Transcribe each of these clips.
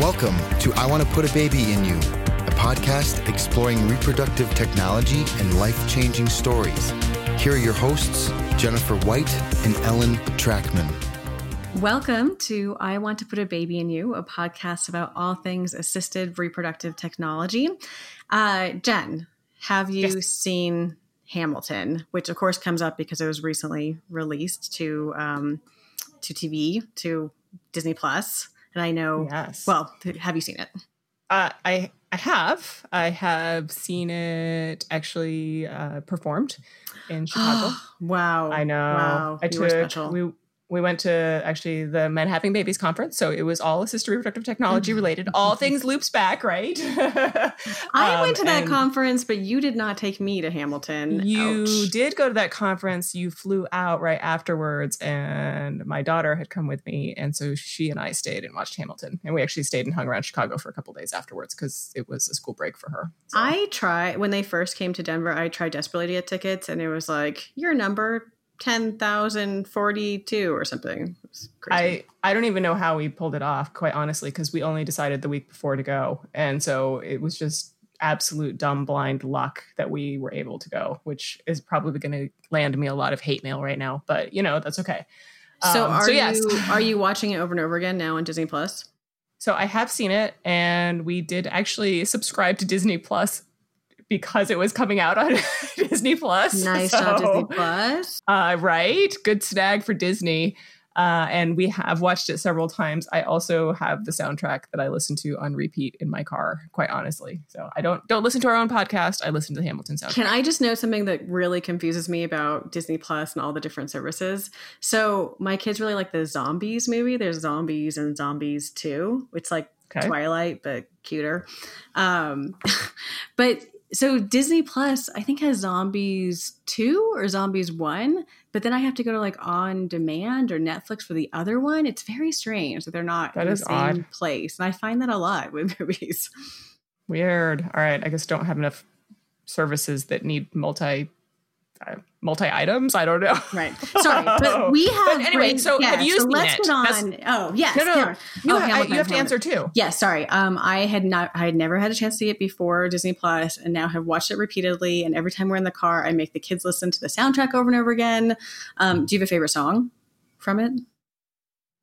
Welcome to I Want to Put a Baby in You, a podcast exploring reproductive technology and life changing stories. Here are your hosts, Jennifer White and Ellen Trachman. Welcome to I Want to Put a Baby in You, a podcast about all things assisted reproductive technology. Uh, Jen, have you yes. seen Hamilton? Which, of course, comes up because it was recently released to um, to TV to Disney Plus, and I know. Yes. Well, have you seen it? Uh, I I have. I have seen it actually uh, performed in Chicago. wow! I know. Wow! I you took we we went to actually the Men Having Babies conference. So it was all assisted reproductive technology related. all things loops back, right? I um, went to that conference, but you did not take me to Hamilton. You Ouch. did go to that conference. You flew out right afterwards, and my daughter had come with me. And so she and I stayed and watched Hamilton. And we actually stayed and hung around Chicago for a couple days afterwards because it was a school break for her. So. I tried, when they first came to Denver, I tried desperately to get tickets, and it was like, your number 10,042 or something. I, I don't even know how we pulled it off, quite honestly, because we only decided the week before to go. And so it was just absolute dumb blind luck that we were able to go, which is probably going to land me a lot of hate mail right now, but you know, that's okay. So um, are so yes. you are you watching it over and over again now on Disney Plus? So I have seen it and we did actually subscribe to Disney Plus because it was coming out on Disney Plus. Nice so, job, Disney Plus. Uh, right, good snag for Disney. Uh, and we have watched it several times. I also have the soundtrack that I listen to on repeat in my car. Quite honestly, so I don't don't listen to our own podcast. I listen to the Hamilton soundtrack. Can I just know something that really confuses me about Disney Plus and all the different services? So my kids really like the Zombies movie. There's Zombies and Zombies Two, which like okay. Twilight but cuter. Um, but so Disney Plus, I think has Zombies two or Zombies one, but then I have to go to like on demand or Netflix for the other one. It's very strange that they're not that in the same odd. place, and I find that a lot with movies. Weird. All right, I guess don't have enough services that need multi multi items. I don't know. Right. Sorry, but we have. But anyway, so yeah, have you so let's it? get on. That's, oh yes. No, no. no. You, oh, have, Hamilton, you have to answer too. Yes. sorry. Um, I had not. I had never had a chance to see it before Disney Plus, and now have watched it repeatedly. And every time we're in the car, I make the kids listen to the soundtrack over and over again. Um, do you have a favorite song from it?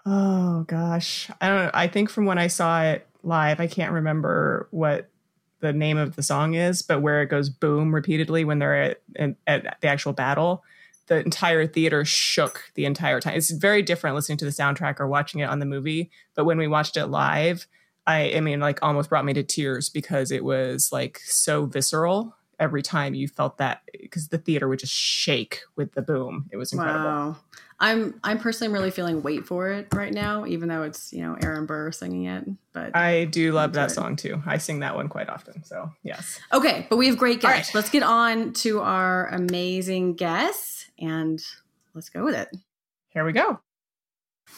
Oh gosh, I don't. know. I think from when I saw it live, I can't remember what the name of the song is, but where it goes boom repeatedly when they're at, at the actual battle, the entire theater shook the entire time. It's very different listening to the soundtrack or watching it on the movie, but when we watched it live, I, I mean, like almost brought me to tears because it was like so visceral every time you felt that because the theater would just shake with the boom. It was incredible. Wow. I'm I'm personally really feeling wait for it right now, even though it's you know Aaron Burr singing it. But I do love that song too. I sing that one quite often. So yes. Okay, but we have great guests. Right. Let's get on to our amazing guests and let's go with it. Here we go.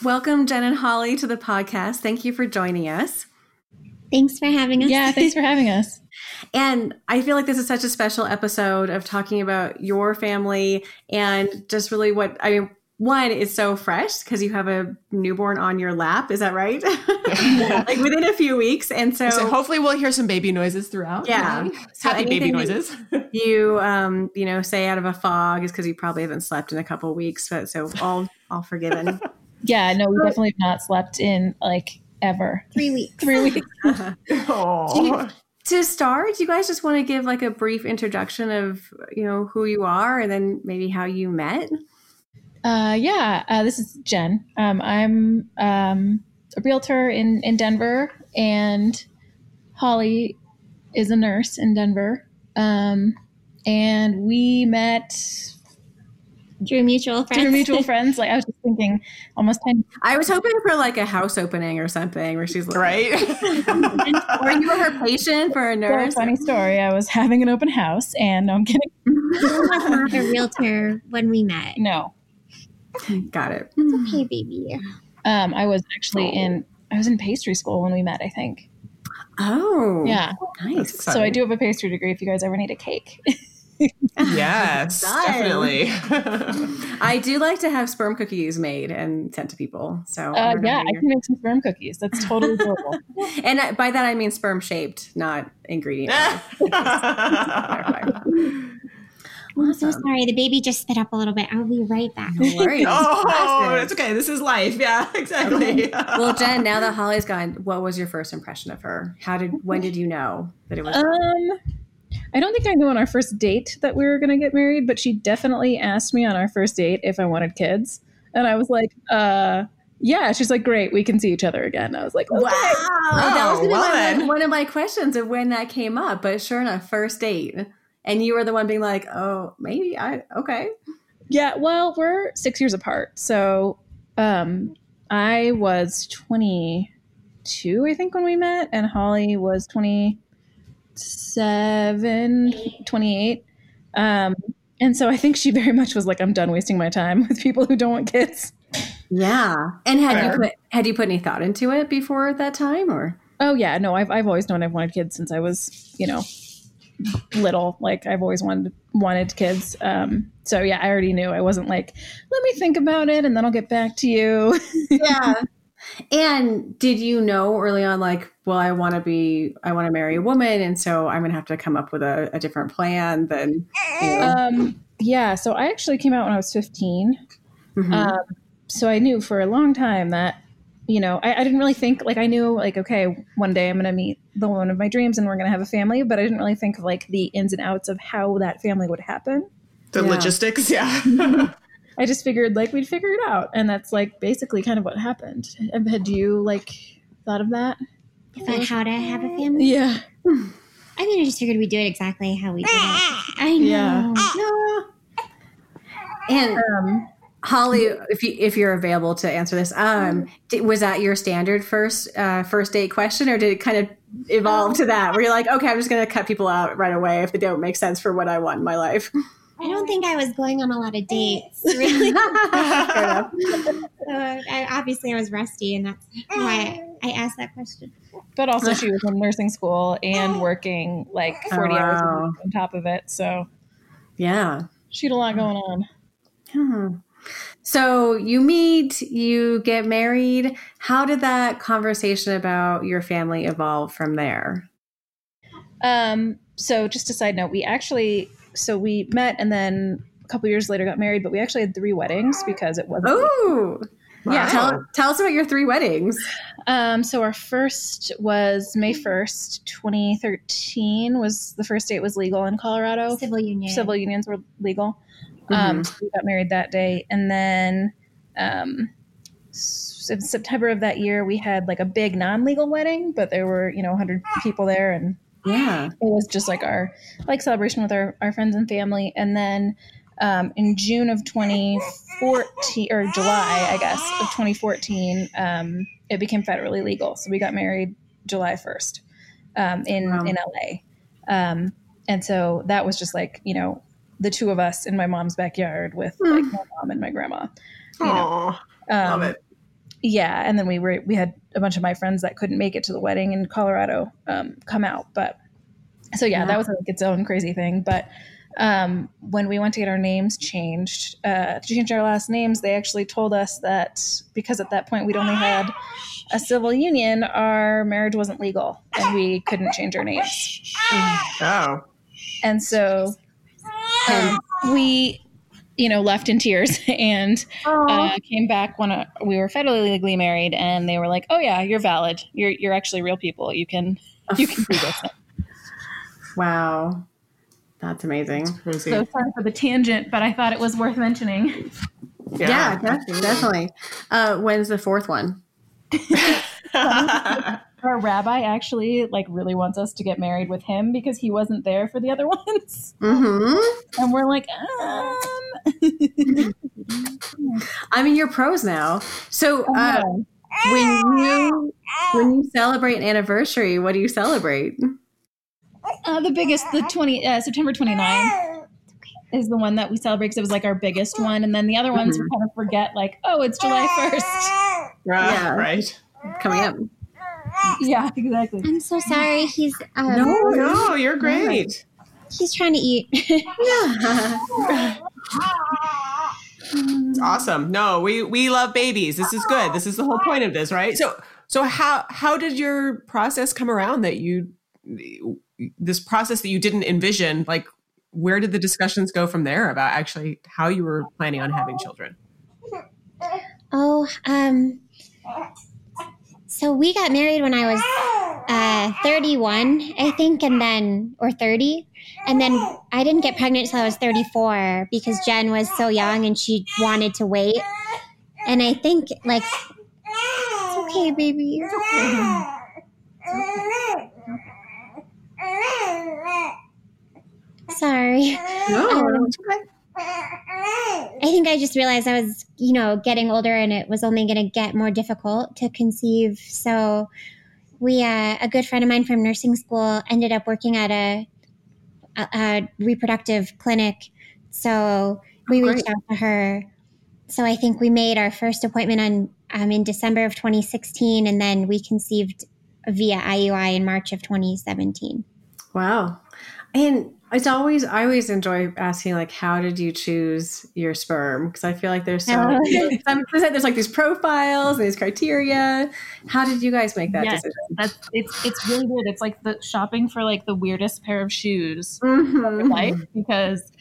Welcome, Jen and Holly, to the podcast. Thank you for joining us. Thanks for having us. Yeah, thanks for having us. And I feel like this is such a special episode of talking about your family and just really what I mean one is so fresh because you have a newborn on your lap. Is that right? like within a few weeks, and so, so, hopefully we'll hear some baby noises throughout. Yeah, so happy baby noises. you um you know say out of a fog is because you probably haven't slept in a couple weeks, but so all all forgiven. yeah, no, we definitely have not slept in like ever. Three weeks. Three weeks. uh-huh. to start, you guys just want to give like a brief introduction of you know who you are and then maybe how you met. Uh, yeah, uh, this is Jen. Um, I'm um, a realtor in, in Denver, and Holly is a nurse in Denver. Um, and we met through mutual friends. Through mutual friends. Like I was just thinking, almost ten. I was hoping for like a house opening or something where she's like, right. or you her patient for a nurse. So, funny story. I was having an open house, and no, I'm kidding. You was not a realtor when we met. No, Got it. It's okay, baby. Um, I was actually oh. in I was in pastry school when we met. I think. Oh, yeah, nice. So I do have a pastry degree. If you guys ever need a cake. yes, definitely. I do like to have sperm cookies made and sent to people. So uh, yeah, I can make some sperm cookies. That's totally doable. and by that I mean sperm shaped, not ingredient. I'm so sorry. The baby just spit up a little bit. I'll be right back. No worries. oh, it's okay. This is life. Yeah, exactly. Okay. well, Jen, now that Holly's gone, what was your first impression of her? How did when did you know that it was? Um, I don't think I knew on our first date that we were going to get married, but she definitely asked me on our first date if I wanted kids, and I was like, uh. Yeah, she's like, great, we can see each other again. I was like, okay. wow, oh, that was well my, one of my questions of when that came up. But sure enough, first date and you were the one being like, "Oh, maybe I okay." Yeah, well, we're 6 years apart. So, um I was 22, I think when we met, and Holly was 27, 28. Um and so I think she very much was like, I'm done wasting my time with people who don't want kids. Yeah. And had Fair. you put had you put any thought into it before that time or? Oh yeah, no, I've I've always known I've wanted kids since I was, you know, little. Like I've always wanted wanted kids. Um, so yeah, I already knew. I wasn't like, let me think about it and then I'll get back to you. yeah. And did you know early on, like, well, I want to be, I want to marry a woman, and so I'm gonna have to come up with a, a different plan than. You know. Um. Yeah. So I actually came out when I was 15. Mm-hmm. Um, so I knew for a long time that you know, I, I, didn't really think like I knew like okay, one day I'm gonna meet the woman of my dreams and we're gonna have a family, but I didn't really think of like the ins and outs of how that family would happen. The yeah. logistics, yeah. I just figured like we'd figure it out, and that's like basically kind of what happened. Had you like thought of that? About how to have a family? Yeah. I mean, I just figured we'd do it exactly how we did it. I know. Yeah. And um, Holly, if you if you're available to answer this, um, did, was that your standard first uh, first date question, or did it kind of evolve to that, where you're like, okay, I'm just going to cut people out right away if they don't make sense for what I want in my life? I don't think I was going on a lot of dates, really. so I, obviously, I was rusty, and that's why I, I asked that question. But also, she was in nursing school and working like 40 oh, wow. hours on top of it. So, yeah, she had a lot going on. Hmm. So you meet, you get married. How did that conversation about your family evolve from there? Um, so just a side note, we actually so we met and then a couple years later got married, but we actually had three weddings because it wasn't Oh. Yeah, tell, tell us about your three weddings. Um, so our first was May 1st, 2013 was the first date was legal in Colorado. Civil union. Civil unions were legal. Um, mm-hmm. we got married that day, and then um, in September of that year, we had like a big non-legal wedding, but there were you know 100 people there, and yeah, it was just like our like celebration with our our friends and family. And then um, in June of 2014 or July, I guess of 2014, um, it became federally legal, so we got married July 1st um, in wow. in LA. Um, and so that was just like you know the two of us in my mom's backyard with mm. like my mom and my grandma. You Aww, um, love it. Yeah, and then we were we had a bunch of my friends that couldn't make it to the wedding in Colorado um, come out, but so yeah, yeah, that was like its own crazy thing. But um, when we went to get our names changed, uh, to change our last names, they actually told us that because at that point we'd only had a civil union, our marriage wasn't legal and we couldn't change our names. Oh. And so um, we you know left in tears and uh, came back when uh, we were federally legally married and they were like oh yeah you're valid. You're you're actually real people. You can you can do this wow. That's amazing. That's so sorry for the tangent but i thought it was worth mentioning. Yeah, yeah. definitely, definitely. Uh, when's the fourth one our rabbi actually like really wants us to get married with him because he wasn't there for the other ones. Mm-hmm. And we're like, um. I mean, you're pros now. So uh, when you when you celebrate an anniversary, what do you celebrate? Uh, the biggest, the twenty uh, September 29th is the one that we celebrate because it was like our biggest one, and then the other ones mm-hmm. we kind of forget, like, oh, it's July 1st. Right, yeah. right. Coming up. yeah, exactly. I'm so sorry. He's um, no, no, you're great. He's trying to eat. yeah. It's awesome. No, we we love babies. This is good. This is the whole point of this, right? So so how how did your process come around that you this process that you didn't envision like where did the discussions go from there about actually how you were planning on having children? Oh, um so we got married when I was uh, 31, I think, and then, or 30. And then I didn't get pregnant until I was 34 because Jen was so young and she wanted to wait. And I think, like, it's okay, baby. It's okay. Sorry. No, um, I think I just realized I was, you know, getting older and it was only going to get more difficult to conceive. So we, uh, a good friend of mine from nursing school ended up working at a, a, a reproductive clinic. So we oh, reached out to her. So I think we made our first appointment on um, in December of 2016, and then we conceived via IUI in March of 2017. Wow. And it's always I always enjoy asking like how did you choose your sperm because I feel like there's so there's like these profiles and these criteria. How did you guys make that decision? That's it's it's really weird. It's like the shopping for like the weirdest pair of shoes mm-hmm. life because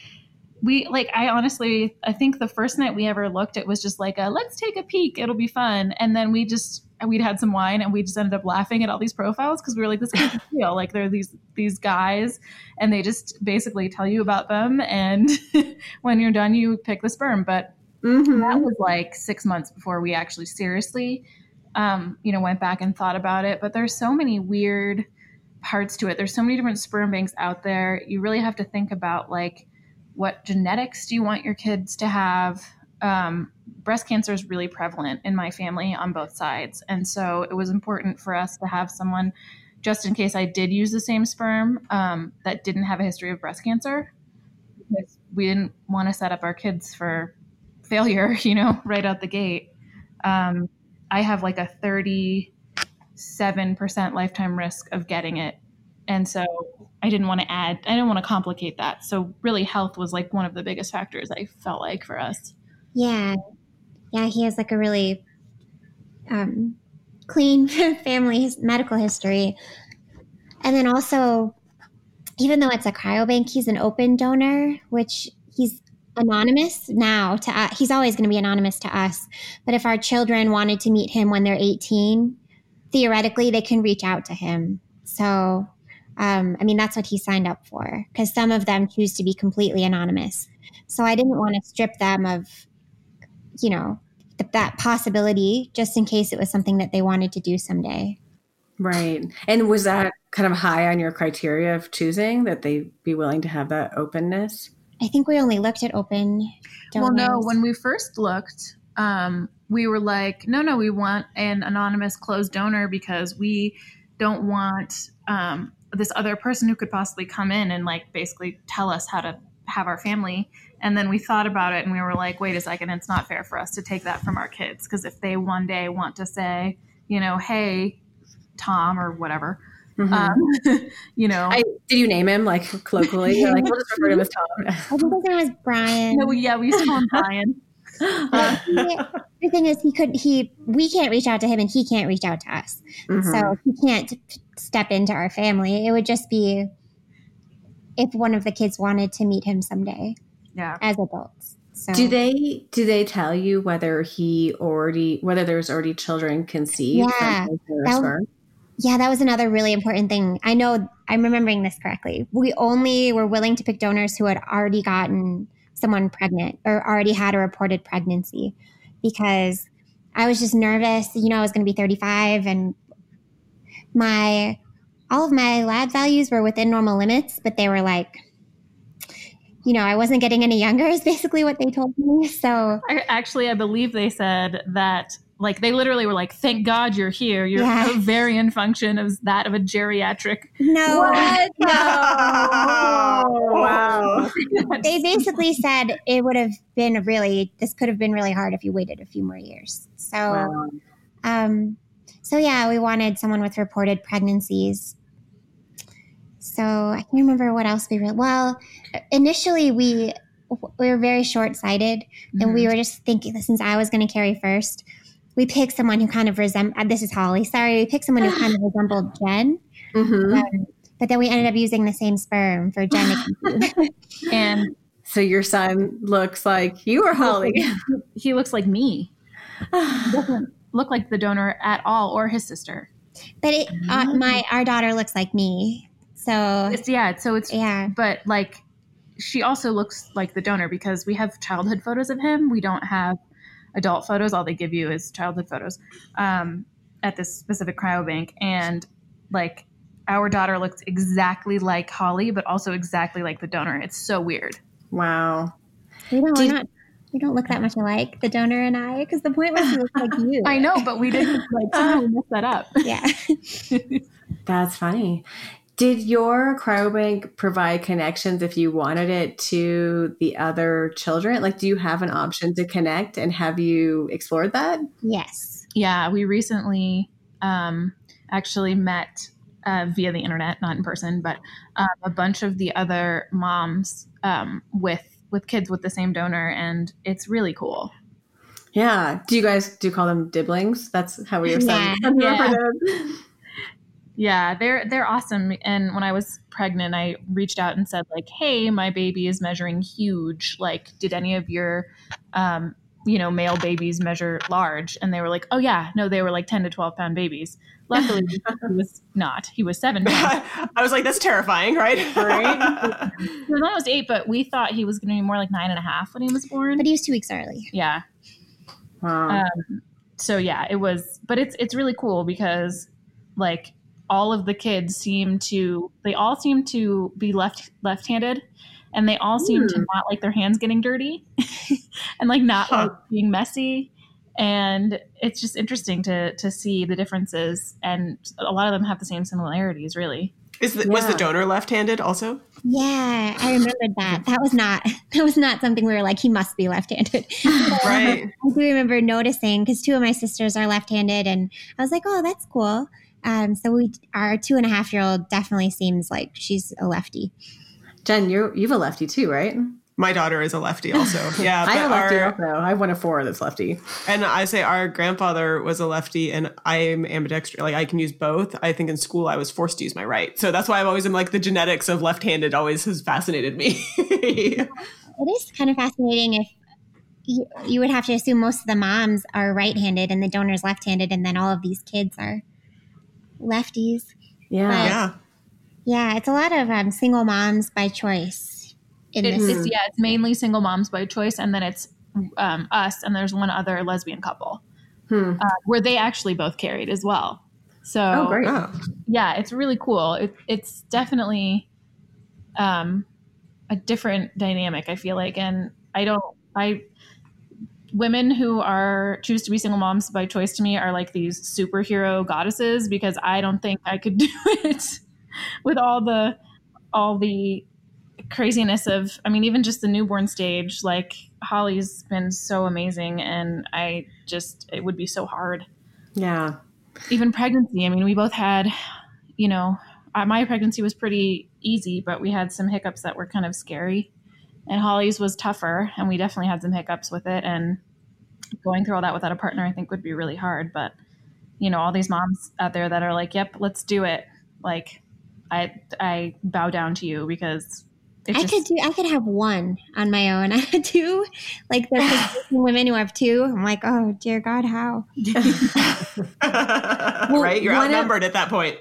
we like I honestly I think the first night we ever looked it was just like a let's take a peek it'll be fun and then we just we'd had some wine and we just ended up laughing at all these profiles because we were like this can't be real like there are these these guys and they just basically tell you about them and when you're done you pick the sperm. But mm-hmm. that was like six months before we actually seriously um, you know went back and thought about it. But there's so many weird parts to it. There's so many different sperm banks out there. You really have to think about like what genetics do you want your kids to have? Um, breast cancer is really prevalent in my family on both sides. And so it was important for us to have someone, just in case I did use the same sperm, um, that didn't have a history of breast cancer. Because we didn't want to set up our kids for failure, you know, right out the gate. Um, I have like a 37% lifetime risk of getting it. And so I didn't want to add, I didn't want to complicate that. So really, health was like one of the biggest factors I felt like for us. Yeah. Yeah, he has like a really um, clean family medical history. And then also, even though it's a cryobank, he's an open donor, which he's anonymous now to uh, he's always going to be anonymous to us. But if our children wanted to meet him when they're 18 theoretically they can reach out to him. So um, i mean that's what he signed up for because some of them choose to be completely anonymous. So i didn't want to strip them of you know, th- that possibility just in case it was something that they wanted to do someday. Right. And was that kind of high on your criteria of choosing that they be willing to have that openness? I think we only looked at open. Donors. Well, no, when we first looked, um, we were like, no, no, we want an anonymous closed donor because we don't want um, this other person who could possibly come in and like basically tell us how to have our family and then we thought about it and we were like, wait a second, it's not fair for us to take that from our kids. Because if they one day want to say, you know, hey, Tom or whatever, mm-hmm. um, you know. I, did you name him like colloquially? like, we'll just refer to him as Tom. I think his name was Brian. No, yeah, we used to call him Brian. Uh, the thing is, he could he we can't reach out to him, and he can't reach out to us. Mm-hmm. So he can't step into our family. It would just be if one of the kids wanted to meet him someday yeah. as adults. So. Do they do they tell you whether he already whether there's already children conceived? Yeah, that, yeah, that was another really important thing. I know I'm remembering this correctly. We only were willing to pick donors who had already gotten someone pregnant or already had a reported pregnancy because I was just nervous. You know, I was going to be 35 and my all of my lab values were within normal limits, but they were like you know, I wasn't getting any younger is basically what they told me. So I, actually, I believe they said that like they literally were like, "Thank God you're here. Your yeah. ovarian function is that of a geriatric." No, what? no. wow. they basically said it would have been really. This could have been really hard if you waited a few more years. So, wow. um, so yeah, we wanted someone with reported pregnancies. So I can't remember what else we were. Well, initially we we were very short sighted, mm-hmm. and we mm-hmm. were just thinking since I was going to carry first, we picked someone who kind of resembled. Uh, this is Holly. Sorry, we picked someone who kind of resembled Jen. Mm-hmm. Um, but then we ended up using the same sperm for Jen and so your son looks like you or Holly. He looks like me. doesn't look like the donor at all, or his sister. But it, uh, my our daughter looks like me. So it's yeah. So it's yeah. But like, she also looks like the donor because we have childhood photos of him. We don't have adult photos. All they give you is childhood photos um, at this specific cryobank, and like our daughter looks exactly like Holly, but also exactly like the donor. It's so weird. Wow. We don't, Did, not, we don't look that much alike, the donor and I, because the point was he looked like you. I know, but we didn't like somehow mess that up. Yeah. That's funny. Did your cryobank provide connections if you wanted it to the other children? Like, do you have an option to connect and have you explored that? Yes. Yeah, we recently um, actually met uh, via the internet, not in person, but um, a bunch of the other moms um, with with kids with the same donor, and it's really cool. Yeah. Do you guys do you call them diblings? That's how we are yeah. yeah. yeah, they're they're awesome. And when I was pregnant, I reached out and said like, "Hey, my baby is measuring huge. Like, did any of your um, you know, male babies measure large. And they were like, oh, yeah, no, they were like 10 to 12 pound babies. Luckily, he was not. He was seven I was like, that's terrifying, right? right. He was almost eight, but we thought he was going to be more like nine and a half when he was born. But he was two weeks early. Yeah. Wow. Um, so yeah, it was, but it's it's really cool because like all of the kids seem to they all seem to be left left-handed and they all seem mm. to hmm. not like their hands getting dirty and like not huh. like being messy and it's just interesting to to see the differences and a lot of them have the same similarities really. Is the, yeah. was the donor left-handed also? Yeah i remembered that. That was not that was not something we were like he must be left-handed. Right. I do remember noticing because two of my sisters are left-handed and i was like oh that's cool. Um, so we our two and a half year old definitely seems like she's a lefty. Jen you you've a lefty too right my daughter is a lefty also. Yeah. I have a lefty our, also. I have one of four that's lefty. And I say our grandfather was a lefty and I'm ambidextrous. Like I can use both. I think in school I was forced to use my right. So that's why I've always been like the genetics of left-handed always has fascinated me. it is kind of fascinating if you, you would have to assume most of the moms are right-handed and the donor's left-handed and then all of these kids are lefties. Yeah. But, yeah. Yeah, it's a lot of um, single moms by choice in it's, this. It's, yeah, it's mainly single moms by choice, and then it's um, us, and there's one other lesbian couple hmm. uh, where they actually both carried as well. So, oh, great. yeah, it's really cool. It, it's definitely um, a different dynamic. I feel like, and I don't, I women who are choose to be single moms by choice to me are like these superhero goddesses because I don't think I could do it with all the all the craziness of i mean even just the newborn stage like holly's been so amazing and i just it would be so hard. Yeah. Even pregnancy i mean we both had you know uh, my pregnancy was pretty easy but we had some hiccups that were kind of scary. And holly's was tougher and we definitely had some hiccups with it and going through all that without a partner i think would be really hard. But you know all these moms out there that are like yep let's do it like i i bow down to you because I just, could do. I could have one on my own. I could two, like the women who have two. I'm like, oh dear God, how? well, right, you're outnumbered of, at that point.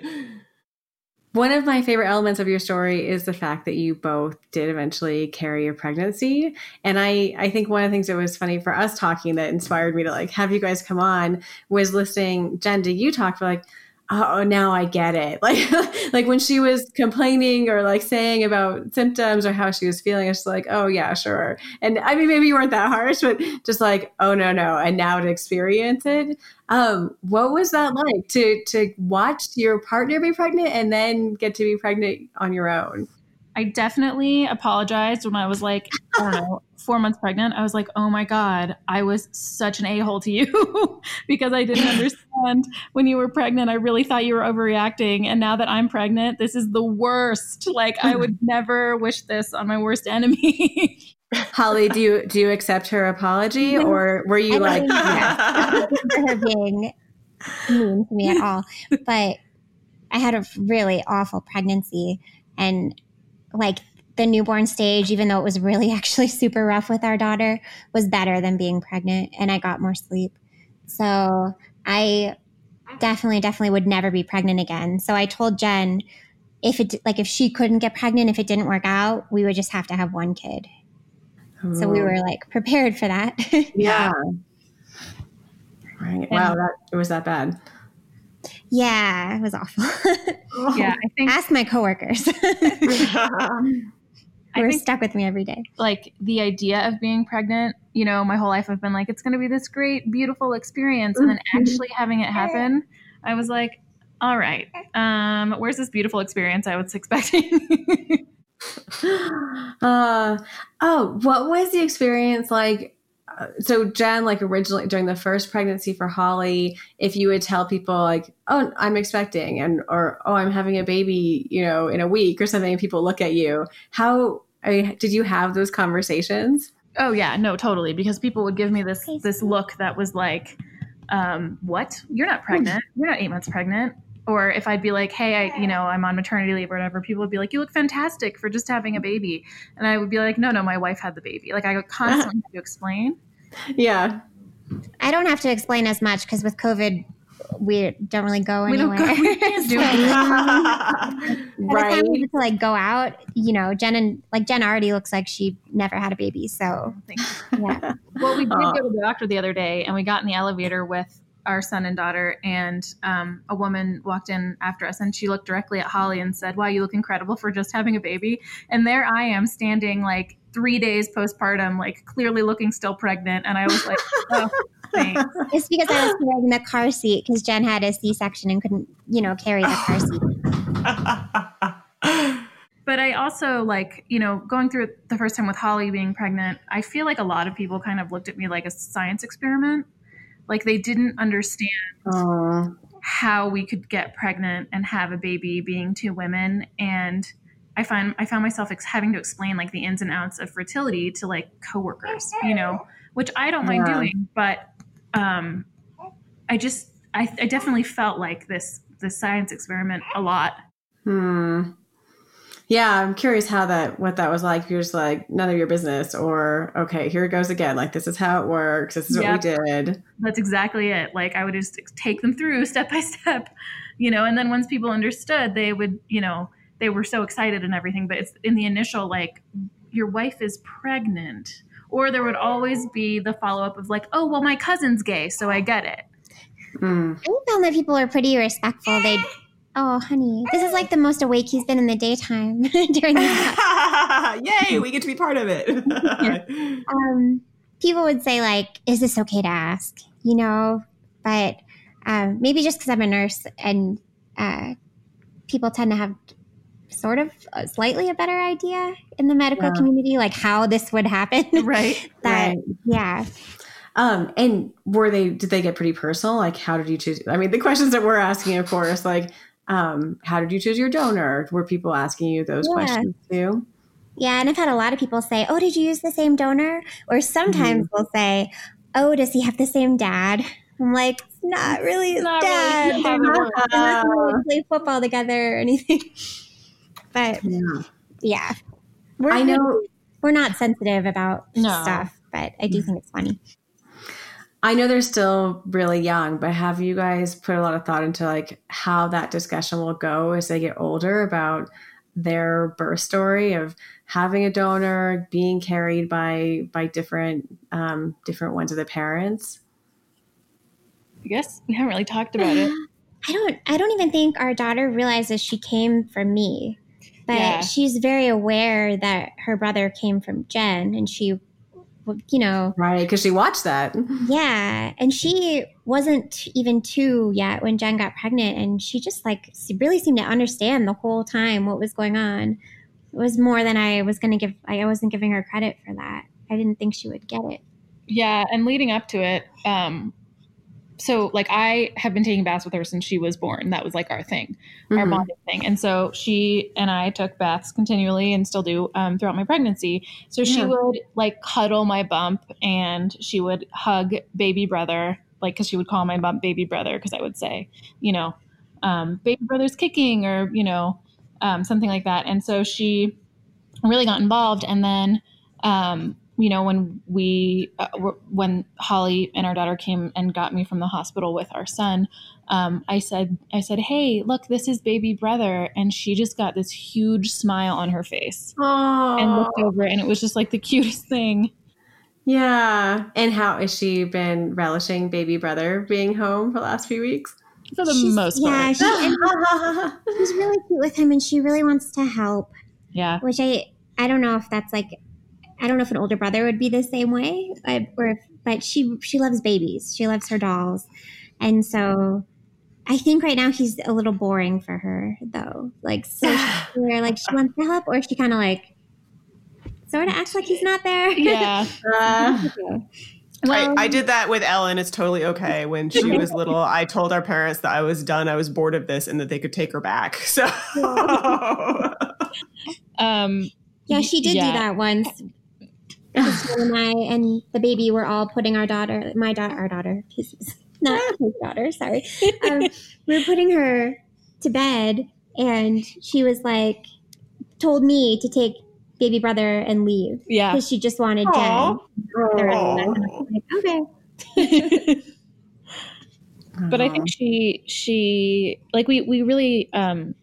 One of my favorite elements of your story is the fact that you both did eventually carry a pregnancy, and I I think one of the things that was funny for us talking that inspired me to like have you guys come on was listening Jen did you talk for like oh now i get it. Like like when she was complaining or like saying about symptoms or how she was feeling it's like oh yeah sure. And i mean maybe you weren't that harsh but just like oh no no and now to experience it. Um what was that like to to watch your partner be pregnant and then get to be pregnant on your own I definitely apologized when I was like, I don't know, four months pregnant. I was like, oh my God, I was such an a hole to you because I didn't understand when you were pregnant. I really thought you were overreacting. And now that I'm pregnant, this is the worst. Like, I would never wish this on my worst enemy. Holly, do you do you accept her apology, or were you I like yeah. her being mean to me at all? But I had a really awful pregnancy, and like the newborn stage, even though it was really actually super rough with our daughter, was better than being pregnant, and I got more sleep. So I definitely, definitely would never be pregnant again. So I told Jen if it like if she couldn't get pregnant, if it didn't work out, we would just have to have one kid. So we oh. were like prepared for that. yeah. Right. Wow, that it was that bad. Yeah, it was awful. yeah, I think ask my coworkers. We're stuck with me every day. Like the idea of being pregnant, you know, my whole life I've been like, it's going to be this great, beautiful experience, and then mm-hmm. actually having it happen, I was like, all right, um, where's this beautiful experience I was expecting? uh, oh, what was the experience like? So Jen, like originally during the first pregnancy for Holly, if you would tell people like, "Oh, I'm expecting," and or "Oh, I'm having a baby," you know, in a week or something, people look at you. How I mean, did you have those conversations? Oh yeah, no, totally. Because people would give me this this look that was like, um, "What? You're not pregnant. You're not eight months pregnant." or if I'd be like, hey, I, you know, I'm on maternity leave or whatever, people would be like, you look fantastic for just having a baby. And I would be like, no, no, my wife had the baby. Like I would constantly have to explain. Yeah. I don't have to explain as much because with COVID, we don't really go anywhere. We don't go, we can't do right. to like go out, you know, Jen and like Jen already looks like she never had a baby. So, yeah. well, we did go to the doctor the other day and we got in the elevator with our son and daughter, and um, a woman walked in after us, and she looked directly at Holly and said, "Wow, you look incredible for just having a baby." And there I am, standing like three days postpartum, like clearly looking still pregnant, and I was like, "Oh." Thanks. It's because I was carrying the car seat because Jen had a C-section and couldn't, you know, carry the car seat. but I also like, you know, going through the first time with Holly being pregnant, I feel like a lot of people kind of looked at me like a science experiment. Like they didn't understand Aww. how we could get pregnant and have a baby being two women. And I find I found myself ex- having to explain like the ins and outs of fertility to like coworkers, you know, which I don't mind yeah. doing, but um, I just I, I definitely felt like this this science experiment a lot. Hmm. Yeah i'm curious how that what that was like. You're just like none of your business or okay here it goes again. Like this is how it works. This is yep. what we did. That's exactly it. Like i would just take them through step by step you know and then once people understood they would you know they were so excited and everything but it's in the initial like your wife is pregnant. Or there would always be the follow-up of like oh well my cousin's gay so i get it. Mm. i found that people are pretty respectful. They Oh, honey, this is like the most awake he's been in the daytime during the Yay, we get to be part of it. um, people would say like, "Is this okay to ask?" You know, but um, maybe just because I'm a nurse and uh, people tend to have sort of slightly a better idea in the medical yeah. community, like how this would happen. Right. that right. yeah. Um, and were they did they get pretty personal? Like how did you choose? I mean, the questions that we're asking, of course, like um, how did you choose your donor? Were people asking you those yeah. questions too? Yeah, and I've had a lot of people say, "Oh, did you use the same donor?" Or sometimes mm-hmm. they'll say, "Oh, does he have the same dad?" I'm like, not really his not dad. Really not, really play football together or anything. But yeah, yeah. We're, I know we're not sensitive about no. stuff, but I do think it's funny. I know they're still really young, but have you guys put a lot of thought into like how that discussion will go as they get older about their birth story of having a donor, being carried by by different um, different ones of the parents? I guess we haven't really talked about it. I don't. I don't even think our daughter realizes she came from me, but yeah. she's very aware that her brother came from Jen, and she you know. Right, because she watched that. Yeah. And she wasn't even two yet when Jen got pregnant. And she just like really seemed to understand the whole time what was going on. it was more than I was going to give. I wasn't giving her credit for that. I didn't think she would get it. Yeah, and leading up to it, um, so like I have been taking baths with her since she was born. That was like our thing, mm-hmm. our bonding thing. And so she and I took baths continually and still do um, throughout my pregnancy. So yeah. she would like cuddle my bump and she would hug baby brother, like because she would call my bump baby brother because I would say, you know, um, baby brother's kicking or you know um, something like that. And so she really got involved. And then um, you know, when we, uh, when Holly and our daughter came and got me from the hospital with our son, um, I said, I said, hey, look, this is baby brother, and she just got this huge smile on her face Aww. and looked over, and it was just like the cutest thing. Yeah. And how has she been relishing baby brother being home for the last few weeks? For the she's, most part. Yeah, she, she's really cute with him, and she really wants to help. Yeah. Which I, I don't know if that's like I don't know if an older brother would be the same way, or if, but she she loves babies. She loves her dolls, and so I think right now he's a little boring for her though. Like so, where like she wants to help, or she kind of like sort of acts like he's not there. Yeah. Uh, well, I, I, did that with Ellen. It's totally okay. When she was little, I told our parents that I was done. I was bored of this, and that they could take her back. So, um, yeah, she did yeah. do that once and I and the baby were all putting our daughter, my daughter, our daughter, not his daughter, sorry. Um, we were putting her to bed, and she was like, told me to take baby brother and leave. Yeah, because she just wanted Jen. Like, okay. but I think she she like we we really um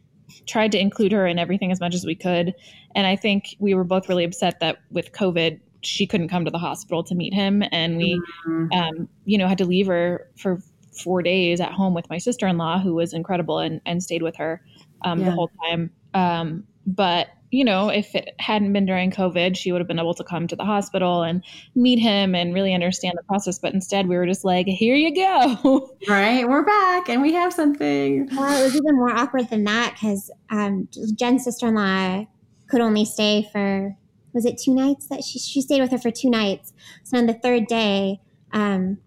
tried to include her in everything as much as we could. And I think we were both really upset that with COVID, she couldn't come to the hospital to meet him, and we, mm-hmm. um, you know, had to leave her for four days at home with my sister in law, who was incredible and and stayed with her um, yeah. the whole time. Um, but you know, if it hadn't been during COVID, she would have been able to come to the hospital and meet him and really understand the process. But instead, we were just like, here you go. Right. We're back and we have something. Well, it was even more awkward than that because um, Jen's sister in law could only stay for was it two nights that she, she stayed with her for two nights. So on the third day, um,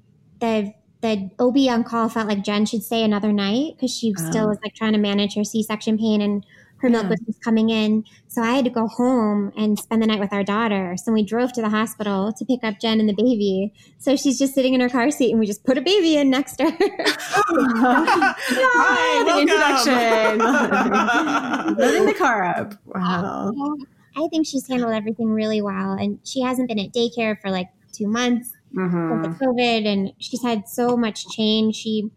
the the OB on call felt like Jen should stay another night because she oh. still was like trying to manage her C section pain and her milk was just coming in. So I had to go home and spend the night with our daughter. So we drove to the hospital to pick up Jen and the baby. So she's just sitting in her car seat and we just put a baby in next to her. Hi, the introduction. Loading the car up. Wow. I think she's handled everything really well. And she hasn't been at daycare for like two months mm-hmm. with the COVID, and she's had so much change. She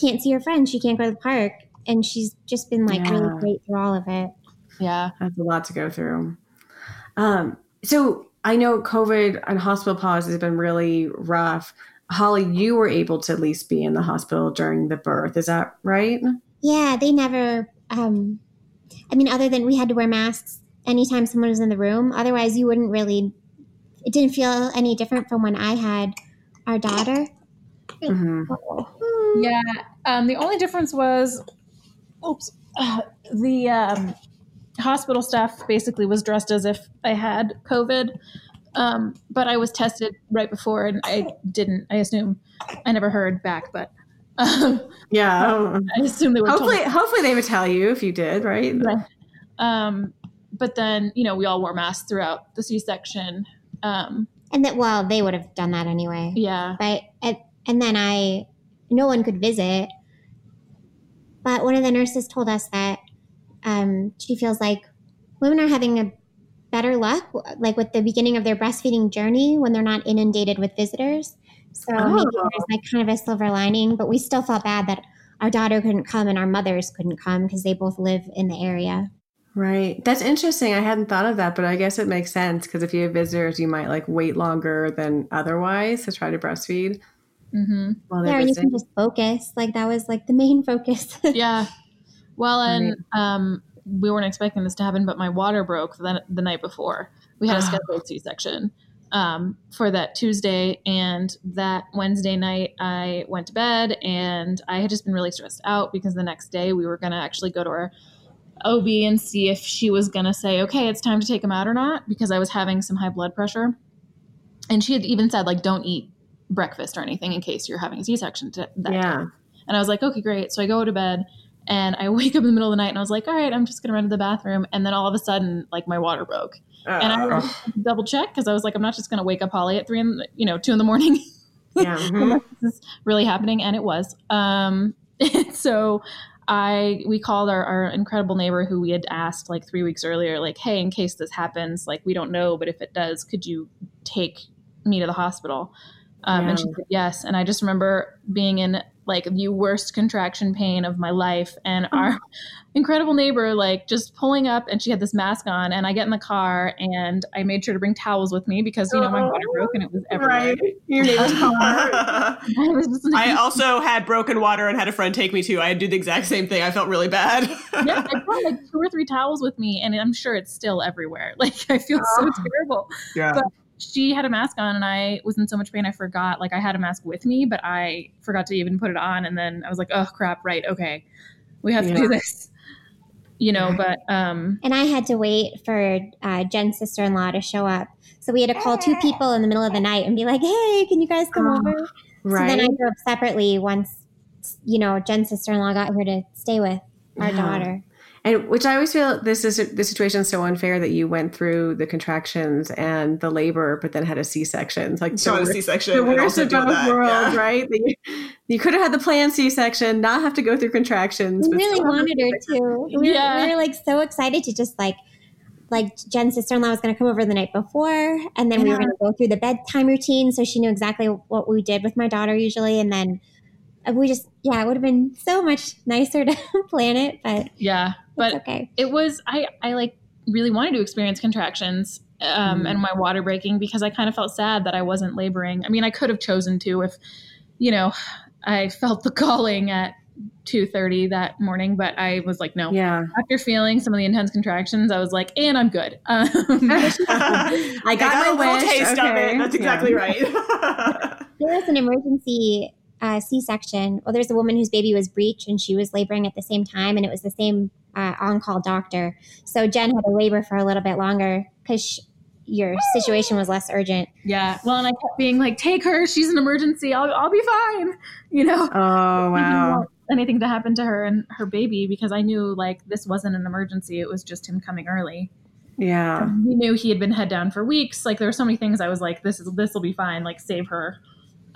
can't see her friends. She can't go to the park. And she's just been like yeah. really great through all of it. Yeah. That's a lot to go through. Um, so I know COVID and hospital pause has been really rough. Holly, you were able to at least be in the hospital during the birth. Is that right? Yeah, they never, um, I mean, other than we had to wear masks anytime someone was in the room. Otherwise, you wouldn't really, it didn't feel any different from when I had our daughter. Mm-hmm. Yeah. Um, the only difference was, oops, uh, the um, hospital staff basically was dressed as if I had COVID. Um, but I was tested right before and I didn't, I assume I never heard back, but um, yeah, I assume they would. Hopefully, hopefully they would tell you if you did, right? Right. Um, but then you know we all wore masks throughout the c-section um, and that well they would have done that anyway. Yeah. But and then i no one could visit. But one of the nurses told us that um, she feels like women are having a better luck like with the beginning of their breastfeeding journey when they're not inundated with visitors. So oh. maybe there's like kind of a silver lining but we still felt bad that our daughter couldn't come and our mothers couldn't come because they both live in the area Right. That's interesting. I hadn't thought of that, but I guess it makes sense because if you have visitors, you might like wait longer than otherwise to try to breastfeed. Mm-hmm. yeah, and you can just focus. Like that was like the main focus. yeah. Well, and um, we weren't expecting this to happen, but my water broke the, the night before. We had a scheduled C-section um, for that Tuesday, and that Wednesday night I went to bed, and I had just been really stressed out because the next day we were going to actually go to our OB and see if she was going to say, okay, it's time to take him out or not, because I was having some high blood pressure. And she had even said, like, don't eat breakfast or anything in case you're having a C section. Yeah. Day. And I was like, okay, great. So I go to bed and I wake up in the middle of the night and I was like, all right, I'm just going to run to the bathroom. And then all of a sudden, like, my water broke. Uh, and I double check because I was like, I'm not just going to wake up Holly at three in, you know, two in the morning. Yeah. Mm-hmm. this is really happening. And it was. Um, so I we called our, our incredible neighbor who we had asked like three weeks earlier, like, hey, in case this happens, like we don't know, but if it does, could you take me to the hospital? Um, yeah. And she said yes. And I just remember being in like the worst contraction pain of my life, and mm-hmm. our incredible neighbor like just pulling up and she had this mask on and i get in the car and i made sure to bring towels with me because you know my water broke and it was everywhere. Right. Your neighbor's car I, was just, I also had broken water and had a friend take me to i do the exact same thing. I felt really bad. Yeah i brought like two or three towels with me and i'm sure it's still everywhere. Like i feel so ah. terrible. Yeah. But she had a mask on and I was in so much pain I forgot like I had a mask with me but I forgot to even put it on and then I was like oh crap right okay we have yeah. to do this you know, but um and I had to wait for uh, Jen's sister-in-law to show up. So we had to call two people in the middle of the night and be like, "Hey, can you guys come oh, over?" Right. So then I drove separately once you know, Jen's sister-in-law got here to stay with our yeah. daughter and which I always feel this is the situation is so unfair that you went through the contractions and the labor, but then had a C section. Like so a C section, the worst of both worlds, yeah. right? You, you, could have had the planned C section, not have to go through contractions. We really wanted her to. We, yeah. we were like so excited to just like like Jen's sister in law was going to come over the night before, and then yeah. we were going to go through the bedtime routine, so she knew exactly what we did with my daughter usually, and then uh, we just yeah, it would have been so much nicer to plan it, but yeah, but okay. it was I I like really wanted to experience contractions um, mm. and my water breaking because I kind of felt sad that I wasn't laboring. I mean, I could have chosen to if you know I felt the calling at 2.30 that morning but i was like no yeah after feeling some of the intense contractions i was like and i'm good um, i got, I got my wish. taste okay. of it that's exactly yeah. right there was an emergency uh, C-section. Well, there's a woman whose baby was breech and she was laboring at the same time, and it was the same uh, on-call doctor. So Jen had to labor for a little bit longer because your situation was less urgent. Yeah. Well, and I kept being like, "Take her. She's an emergency. I'll I'll be fine." You know. Oh wow. anything to happen to her and her baby because I knew like this wasn't an emergency. It was just him coming early. Yeah. And we knew he had been head down for weeks. Like there were so many things I was like, "This is this will be fine. Like save her."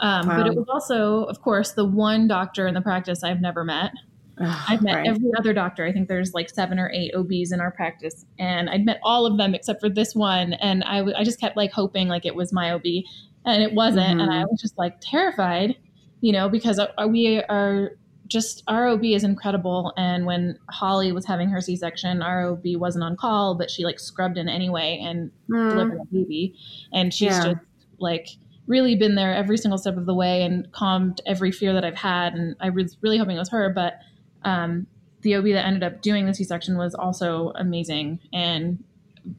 Um, wow. But it was also, of course, the one doctor in the practice I've never met. I've met right. every other doctor. I think there's like seven or eight OBs in our practice, and I'd met all of them except for this one. And I, w- I just kept like hoping like it was my OB, and it wasn't. Mm-hmm. And I was just like terrified, you know, because uh, we are just our OB is incredible. And when Holly was having her C-section, our OB wasn't on call, but she like scrubbed in anyway and mm. delivered a baby, and she's yeah. just like really been there every single step of the way and calmed every fear that I've had. And I was really hoping it was her, but um, the OB that ended up doing the C-section was also amazing and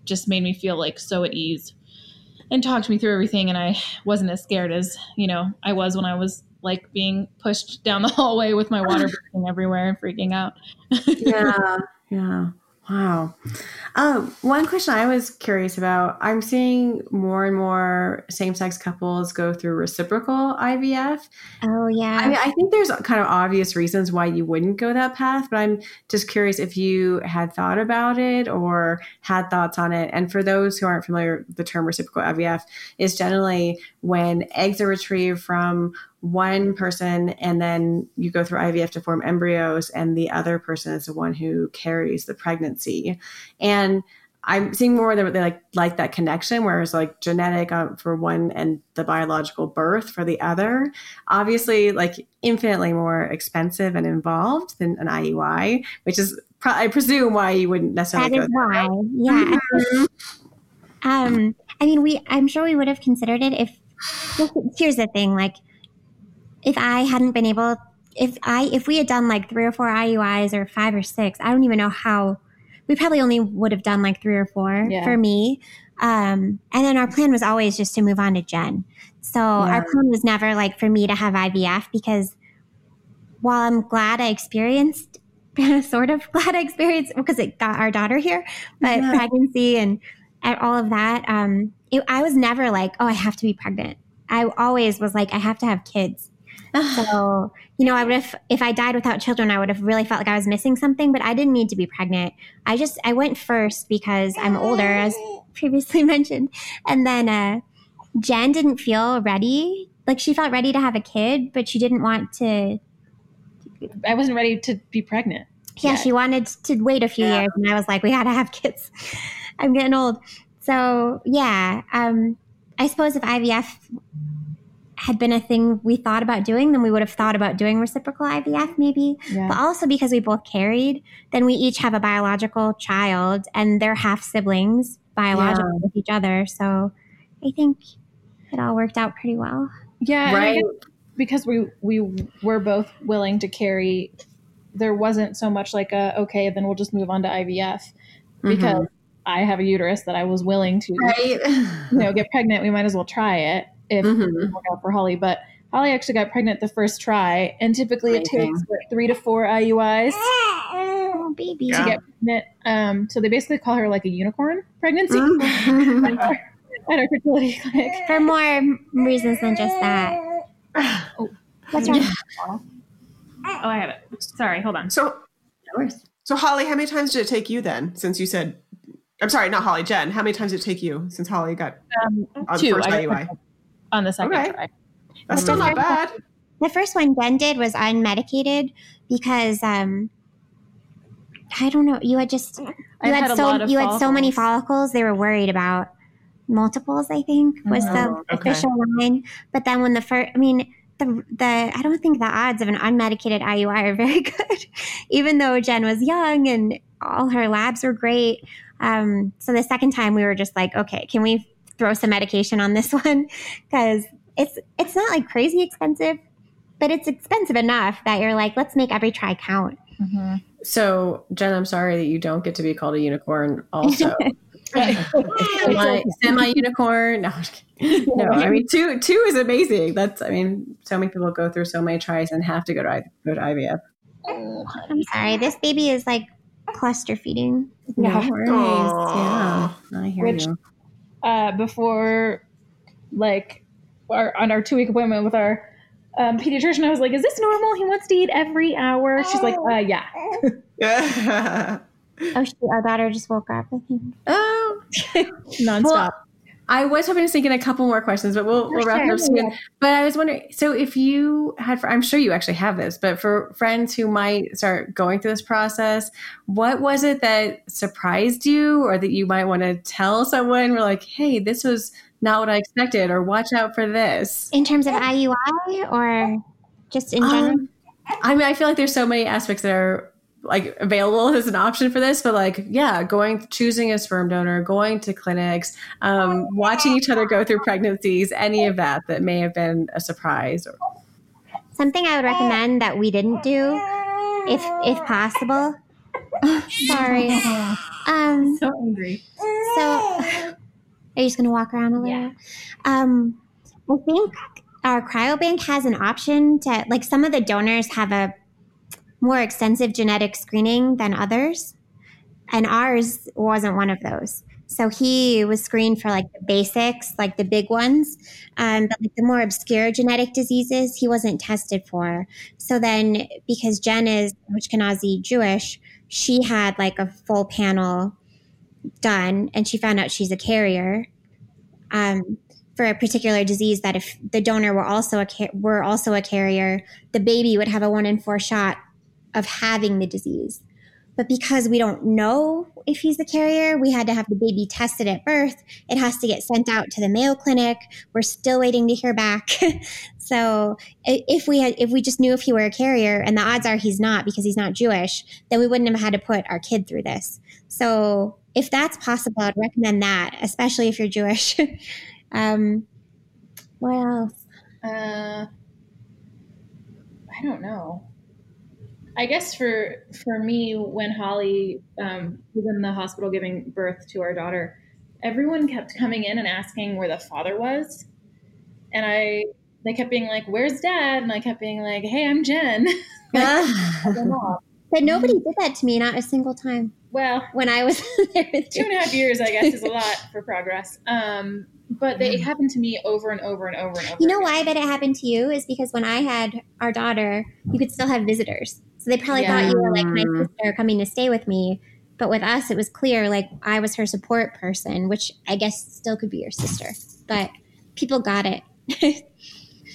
just made me feel like so at ease and talked me through everything. And I wasn't as scared as, you know, I was when I was like being pushed down the hallway with my water breaking everywhere and freaking out. yeah. Yeah. Wow. Um, one question I was curious about I'm seeing more and more same sex couples go through reciprocal IVF. Oh, yeah. I mean, I think there's kind of obvious reasons why you wouldn't go that path, but I'm just curious if you had thought about it or had thoughts on it. And for those who aren't familiar, the term reciprocal IVF is generally when eggs are retrieved from one person and then you go through IVF to form embryos and the other person is the one who carries the pregnancy. And I'm seeing more that they like like that connection, whereas like genetic uh, for one and the biological birth for the other, obviously like infinitely more expensive and involved than an IUI, which is I presume why you wouldn't necessarily. That is why, yeah. Mm-hmm. Um, I mean, we I'm sure we would have considered it if. Here's the thing, like if I hadn't been able, if I, if we had done like three or four IUIs or five or six, I don't even know how, we probably only would have done like three or four yeah. for me. Um, and then our plan was always just to move on to Jen. So yeah. our plan was never like for me to have IVF because while I'm glad I experienced sort of glad I experienced because it got our daughter here, but yeah. pregnancy and, and all of that. Um, it, I was never like, oh, I have to be pregnant. I always was like, I have to have kids. So, you know, I would have, if I died without children, I would have really felt like I was missing something, but I didn't need to be pregnant. I just, I went first because I'm older, as previously mentioned. And then, uh, Jen didn't feel ready. Like she felt ready to have a kid, but she didn't want to. I wasn't ready to be pregnant. Yeah, yet. she wanted to wait a few yeah. years, and I was like, we got to have kids. I'm getting old. So yeah, um, I suppose if IVF had been a thing we thought about doing, then we would have thought about doing reciprocal IVF maybe. Yeah. But also because we both carried, then we each have a biological child and they're half siblings biological yeah. with each other. So I think it all worked out pretty well. Yeah, right. Because we we were both willing to carry, there wasn't so much like a okay, then we'll just move on to IVF because mm-hmm. I have a uterus that I was willing to, right. you know, get pregnant. We might as well try it if mm-hmm. it work out for Holly. But Holly actually got pregnant the first try, and typically Amazing. it takes what, three to four IUIs oh, baby. to yeah. get pregnant. Um, so they basically call her like a unicorn pregnancy. Mm-hmm. at our fertility clinic. For more reasons than just that. Oh, what's wrong? Oh, I have it. Sorry, hold on. So, so Holly, how many times did it take you then? Since you said, I'm sorry, not Holly, Jen. How many times did it take you since Holly got um, on two, the first IUI? On the second okay. try. That's still not bad. The first one Jen did was unmedicated because um, I don't know. You had just you I've had, had so you follicles. had so many follicles. They were worried about multiples, I think was the oh, okay. official line. But then when the first, I mean, the, the, I don't think the odds of an unmedicated IUI are very good, even though Jen was young and all her labs were great. Um, so the second time we were just like, okay, can we throw some medication on this one? Because it's, it's not like crazy expensive, but it's expensive enough that you're like, let's make every try count. Mm-hmm. So, Jen, I'm sorry that you don't get to be called a unicorn also. semi, semi unicorn. No, no. I mean, two two is amazing. That's I mean, so many people go through so many tries and have to go to go to IVF. Oh, I'm sorry. This baby is like cluster feeding. No worries. Yeah, I hear Which, you. Uh, before, like, our, on our two week appointment with our um, pediatrician, I was like, "Is this normal? He wants to eat every hour." She's like, uh, "Yeah." Oh, shoot, our daughter just woke up. I think. Oh, nonstop. Well, I was hoping to sneak in a couple more questions, but we'll, we'll wrap sure. up soon. But I was wondering, so if you had, for, I'm sure you actually have this, but for friends who might start going through this process, what was it that surprised you, or that you might want to tell someone? We're like, hey, this was not what I expected, or watch out for this. In terms of IUI, or just in general. Um, I mean, I feel like there's so many aspects that are like available as an option for this but like yeah going choosing a sperm donor going to clinics um, watching each other go through pregnancies any of that that may have been a surprise or something i would recommend that we didn't do if if possible. Sorry. Um so angry. so are you just gonna walk around a little? Yeah. um i think our cryobank has an option to like some of the donors have a more extensive genetic screening than others. And ours wasn't one of those. So he was screened for like the basics, like the big ones, um, but like the more obscure genetic diseases, he wasn't tested for. So then, because Jen is Ashkenazi Jewish, she had like a full panel done, and she found out she's a carrier um, for a particular disease. That if the donor were also a were also a carrier, the baby would have a one in four shot of having the disease. But because we don't know if he's the carrier, we had to have the baby tested at birth. It has to get sent out to the Mayo Clinic. We're still waiting to hear back. so if we had, if we just knew if he were a carrier, and the odds are he's not because he's not Jewish, then we wouldn't have had to put our kid through this. So if that's possible, I'd recommend that, especially if you're Jewish. um, what else? Uh, I don't know. I guess for for me, when Holly um, was in the hospital giving birth to our daughter, everyone kept coming in and asking where the father was, and I they kept being like, "Where's Dad?" And I kept being like, "Hey, I'm Jen." like, But nobody did that to me, not a single time. Well, when I was there, two and a half years, I guess, is a lot for progress. Um, but they, it happened to me over and over and over and over. You know again. why I bet it happened to you is because when I had our daughter, you could still have visitors. So they probably Yeah. thought you were like my sister coming to stay with me. But with us, it was clear like I was her support person, which I guess still could be your sister. But people got it.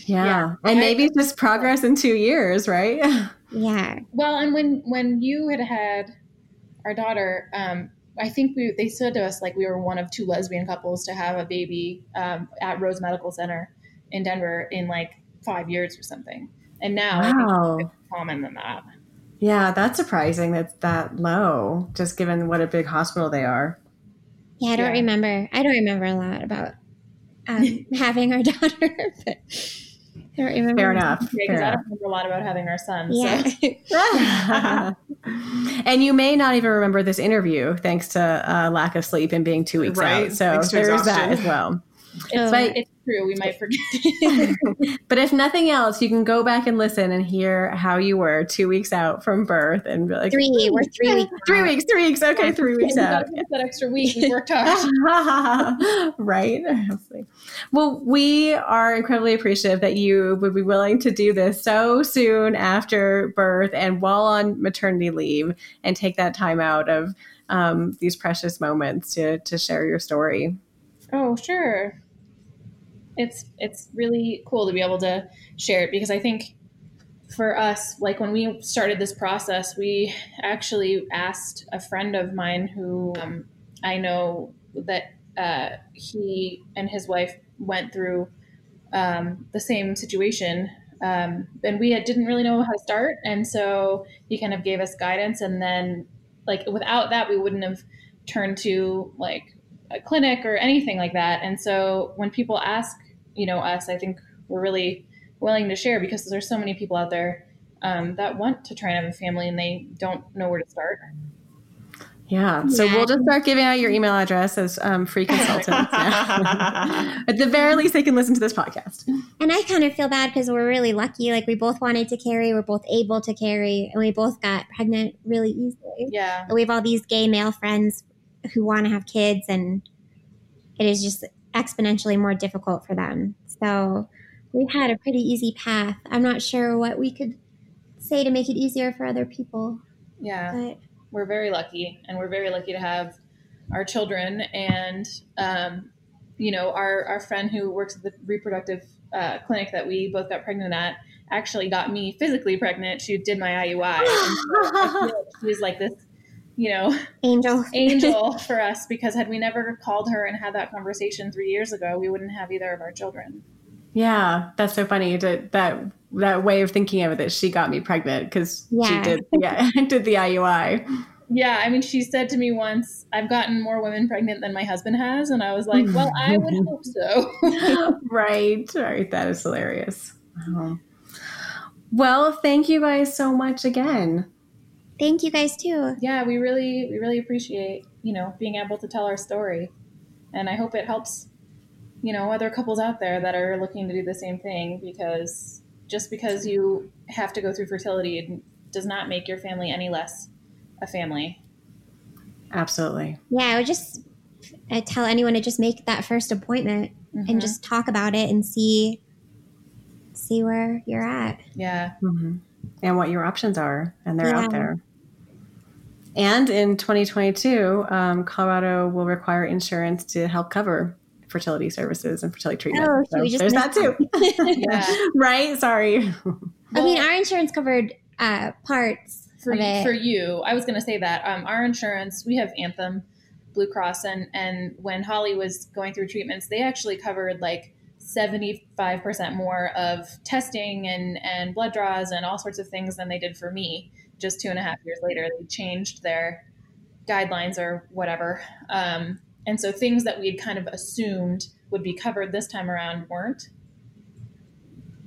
Yeah. Yeah. And maybe it's just progress in two years, right? yeah. Well, and when when you had had our daughter, um, I think we they said to us like we were one of two lesbian couples to have a baby um, at Rose Medical Center in Denver in like five years or something. And now I Wow. it's more common than that. Yeah, that's surprising that's that low, just given what a big hospital they are. Yeah, I don't Yeah. remember. I don't remember a lot about um, having our daughter, but I don't remember. Fair enough. Yeah, because Fair I don't remember a lot about having our son. Yeah. So. and you may not even remember this interview thanks to uh, lack of sleep and being two weeks Right. out. So Thanks to there's that as well. It's, But- it's true. We might forget. But if nothing else, you can go back and listen and hear how you were two weeks out from birth and be like, Three. We're three weeks. Three out. weeks, three weeks. Okay, three weeks We out. that extra week. We worked hard. right. Well, we are incredibly appreciative that you would be willing to do this so soon after birth and while on maternity leave and take that time out of um, these precious moments to, to share your story. Oh, sure. It's it's really cool to be able to share it because I think for us, like when we started this process, we actually asked a friend of mine who um, I know that uh, he and his wife went through um, the same situation. Um, and we had, didn't really know how to start. And so he kind of gave us guidance. And then, like, without that, we wouldn't have turned to like a clinic or anything like that. And so when people ask, you know, us, I think we're really willing to share because there's so many people out there um, that want to try and have a family and they don't know where to start. Yeah. So Yeah. we'll just start giving out your email address as um, free consultants. At the very least, they can listen to this podcast. And I kind of feel bad because we're really lucky. Like we both wanted to carry, we're both able to carry, and we both got pregnant really easily. Yeah. But we have all these gay male friends who want to have kids, and it is just exponentially more difficult for them. So we've had a pretty easy path. I'm not sure what we could say to make it easier for other people, Yeah. but we're very lucky and we're very lucky to have our children and um, you know our, our friend who works at the reproductive uh, clinic that we both got pregnant at actually got me physically pregnant she did my iui so I feel like she was like this you know angel. angel for us because had we never called her and had that conversation three years ago we wouldn't have either of our children Yeah, that's so funny. To, that that way of thinking of it that she got me pregnant because she did yeah did the IUI. yeah i mean she said to me once i've gotten more women pregnant than my husband has and i was like well i would hope so right, right. That is hilarious. Wow. Well, thank you guys so much again. Thank you guys too. yeah we really we really appreciate you know being able to tell our story and i hope it helps you know other couples out there that are looking to do the same thing because just because you have to go through fertility it does not make your family any less a family Absolutely. Yeah, I would just I tell anyone to just make that first appointment Mhm. and just talk about it and see see where you're at. yeah hmm And what your options are, and they're out there. And in 2022, um, Colorado will require insurance to help cover fertility services and fertility treatment. Oh, so we just there's that too. yeah right? Sorry. I mean, our insurance covered uh, parts for, of it. for you i was going to say that um, our insurance we have anthem blue cross and and when holly was going through treatments they actually covered like 75% more of testing and and blood draws and all sorts of things than they did for me just two and a half years later they changed their guidelines or whatever. Um, and so things that we had kind of assumed would be covered this time around weren't.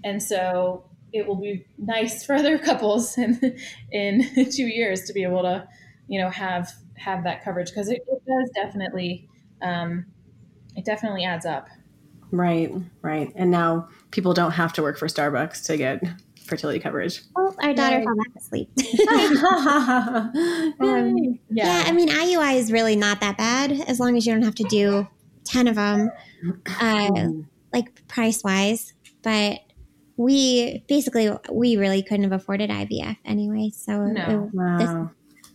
And so it will be nice for other couples in in two years to be able to you know have have that coverage because it, it does definitely um, it definitely adds up. Right, right. And now people don't have to work for Starbucks to get fertility coverage. Well, our daughter Yay. fell back asleep. um, yeah. yeah, I mean, IUI is really not that bad as long as you don't have to do 10 of them, uh, like price wise. But we basically, we really couldn't have afforded IVF anyway. So no. it, wow. this,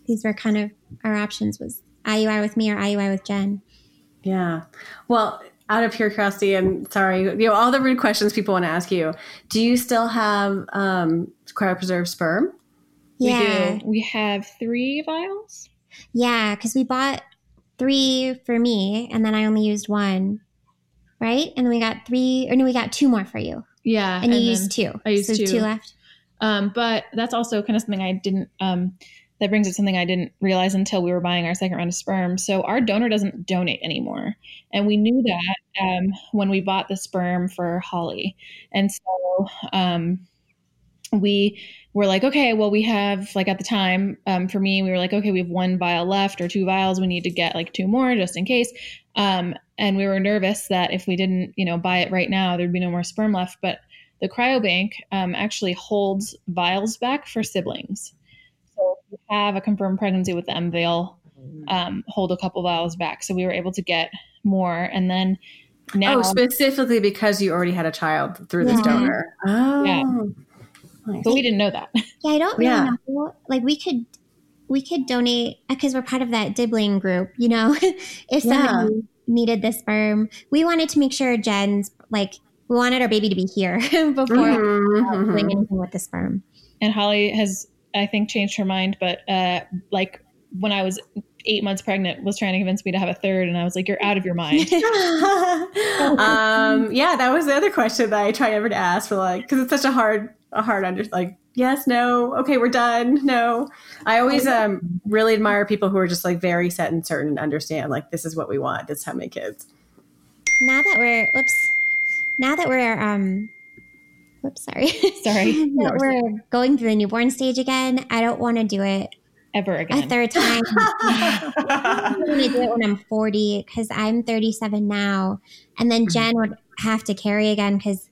these were kind of our options was IUI with me or IUI with Jen. Yeah. Well, out of pure curiosity, and sorry, you know, all the rude questions people want to ask you. Do you still have um, cryopreserved sperm? Yeah. We do. We have three vials. Yeah, because we bought three for me, and then I only used one, right? And then we got three, or no, we got two more for you. Yeah, and you used two. I used so two. two left. Um, but that's also kind of something I didn't. Um, that brings up something I didn't realize until we were buying our second round of sperm. So our donor doesn't donate anymore, and we knew that um, when we bought the sperm for Holly, and so um, we were like, okay, well, we have like at the time um, for me, we were like, okay, we have one vial left or two vials. We need to get like two more just in case. Um, and we were nervous that if we didn't, you know, buy it right now, there'd be no more sperm left. But the cryobank um, actually holds vials back for siblings. So if you have a confirmed pregnancy with them, they'll um, hold a couple vials back. So we were able to get more. And then now. Oh, specifically because you already had a child through this donor. Oh. Yeah. Nice. But we didn't know that. Yeah, I don't really yeah. know. Like we could we could donate because we're part of that dibling group, you know. if somebody yeah. needed the sperm, we wanted to make sure Jen's like we wanted our baby to be here before mm-hmm. uh, doing anything with the sperm. And Holly has I think changed her mind, but uh, like when I was eight months pregnant, was trying to convince me to have a third, and I was like, "You're out of your mind." um, yeah, that was the other question that I try never to ask for, like, because it's such a hard, a hard under, like, yes, no, okay, we're done, no. I always um really admire people who are just like very set and certain and understand, like, this is what we want. This is how many kids. Now that we're, whoops, now that we're um Whoops, sorry. Sorry. we're going through the newborn stage again. I don't want to do it ever again. A third time. I'm going to do it when I'm 40 because I'm 37 now. And then Jen would have to carry again because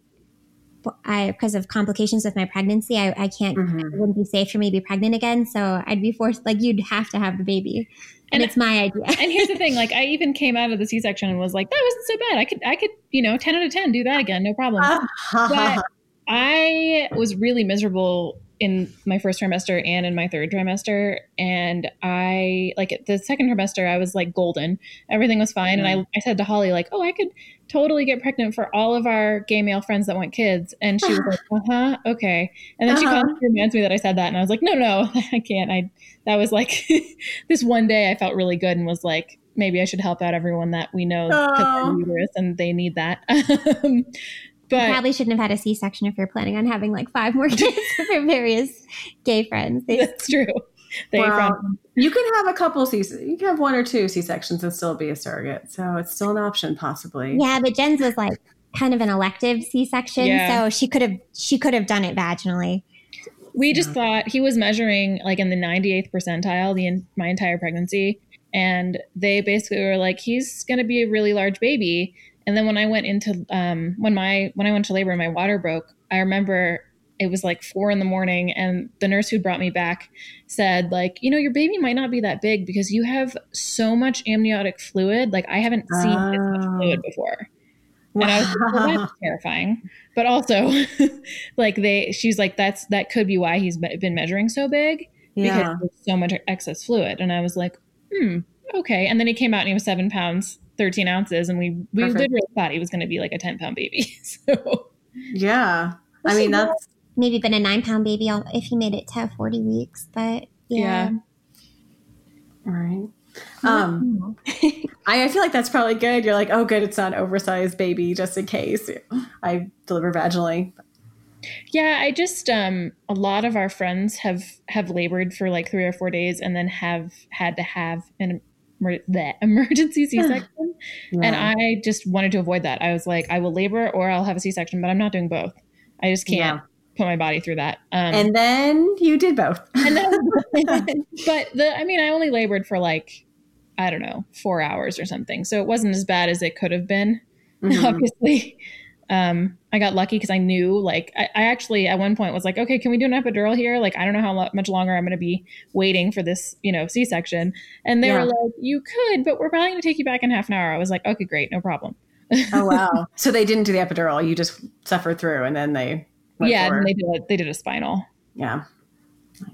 I because of complications with my pregnancy, I, I can't mm-hmm. it wouldn't be safe for me to be pregnant again. So I'd be forced like you'd have to have the baby. And, and it's my idea. and here's the thing, like I even came out of the C section and was like, that wasn't so bad. I could I could, you know, 10 out of 10 do that again, no problem. but I was really miserable in my first trimester and in my third trimester. And I, like, the second trimester, I was like golden. Everything was fine. Mm-hmm. And I, I said to Holly, like, oh, I could totally get pregnant for all of our gay male friends that want kids. And she was like, uh huh, okay. And then uh-huh. she constantly reminds me that I said that. And I was like, no, no, I can't. I, that was like this one day I felt really good and was like, maybe I should help out everyone that we know oh. uterus and they need that. Um, but you probably shouldn't have had a C section if you're planning on having like five more kids for various gay friends. They, that's true. They well, you can have a couple C. Sections, you can have one or two C sections and still be a surrogate, so it's still an option possibly. Yeah, but Jen's was like kind of an elective C section, yeah. so she could have she could have done it vaginally. We just thought he was measuring like in the 98th percentile the in, my entire pregnancy, and they basically were like, he's going to be a really large baby and then when I went into um, when my when I went to labor and my water broke, I remember it was like four in the morning, and the nurse who brought me back said like, you know, your baby might not be that big because you have so much amniotic fluid. Like I haven't seen oh. this much oh. fluid before. And I was like, well, that's terrifying. But also, like they, she's like, that's that could be why he's been measuring so big yeah. because there's so much excess fluid. And I was like, hmm, okay. And then he came out and he was seven pounds 13 ounces and we we Perfect. really thought he was going to be like a 10 pound baby so. Yeah. I mean that's maybe been a nine pound baby if he made it to 40 weeks but yeah, yeah. all right um I, I feel like that's probably good. You're like oh good it's not an oversized baby just in case. I deliver vaginally. Yeah i just um a lot of our friends have have labored for like three or four days and then have had to have an the emergency C-section, yeah. and I just wanted to avoid that. I was like, I will labor or I'll have a C-section, but I'm not doing both. I just can't yeah. put my body through that. Um, and then you did both. and then, but the, I mean, I only labored for like, I don't know, four hours or something, so it wasn't as bad as it could have been, mm-hmm. obviously. Um, I got lucky because I knew, like, I, I, actually at one point was like, okay, can we do an epidural here? Like, I don't know how lo- much longer I'm going to be waiting for this, you know, C section. And they yeah. were like, you could, but we're probably going to take you back in half an hour. I was like, okay, great, no problem. oh wow! So they didn't do the epidural. You just suffered through, and then they yeah, they did a, they did a spinal. Yeah.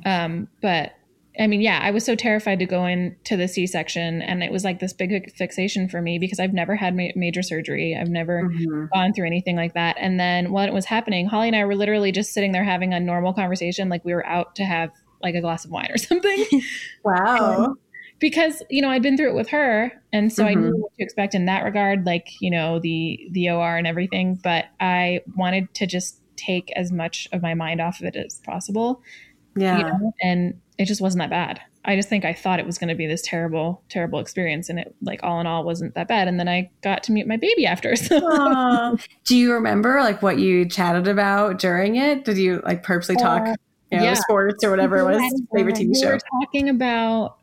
Um, but I mean, yeah, I was so terrified to go into the C section, and it was like this big fixation for me because I've never had ma- major surgery. I've never mm-hmm. gone through anything like that. And then when it was happening, Holly and I were literally just sitting there having a normal conversation, like we were out to have like a glass of wine or something. Wow. Um, because you know I'd been through it with her, and so mm-hmm. I knew mm-hmm. what to expect in that regard, like you know the the OR and everything. But I wanted to just take as much of my mind off of it as possible. Yeah. You know? And it just wasn't that bad. I just think I thought it was going to be this terrible, terrible experience, and it like all in all wasn't that bad. And then I got to meet my baby after. So. Do you remember like what you chatted about during it? Did you like purposely talk, uh, you know, yeah. sports or whatever it was favorite TV show? We were talking about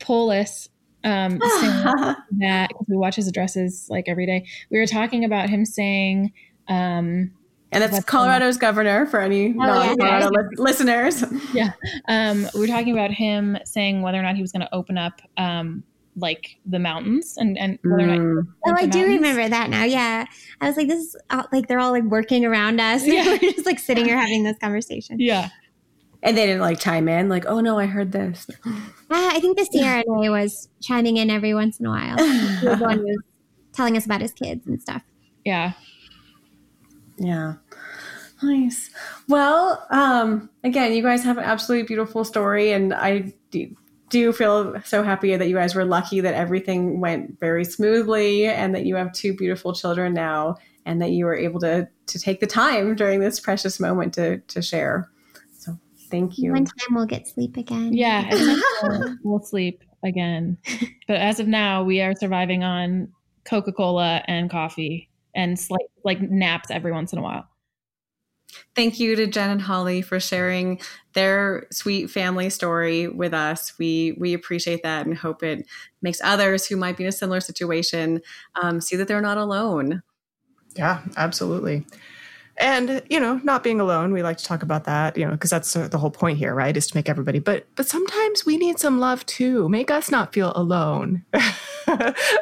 Polis. Um, that we watch his addresses like every day. We were talking about him saying um, and that's Colorado's governor for any oh, non-Colorado yeah. li- listeners. Yeah. Um, we were talking about him saying whether or not he was going to open up um, like the mountains and, and whether mm. or not. Mm. Oh, I do remember that now. Yeah. I was like, this is all, like, they're all like working around us. Yeah. we're just like sitting here having this conversation. Yeah. And they didn't like chime in, like, oh no, I heard this. Uh, I think the CRNA was chiming in every once in a while. he one was telling us about his kids and stuff. Yeah. Yeah. Nice. Well, um, again, you guys have an absolutely beautiful story, and I do, do feel so happy that you guys were lucky that everything went very smoothly, and that you have two beautiful children now, and that you were able to to take the time during this precious moment to to share. So, thank you. One time we'll get sleep again. Yeah, we'll, we'll sleep again. But as of now, we are surviving on Coca Cola and coffee and like like naps every once in a while. Thank you to Jen and Holly for sharing their sweet family story with us. We we appreciate that and hope it makes others who might be in a similar situation um, see that they're not alone. Yeah, absolutely and you know not being alone we like to talk about that you know because that's the whole point here right is to make everybody but but sometimes we need some love too. Make us not feel alone.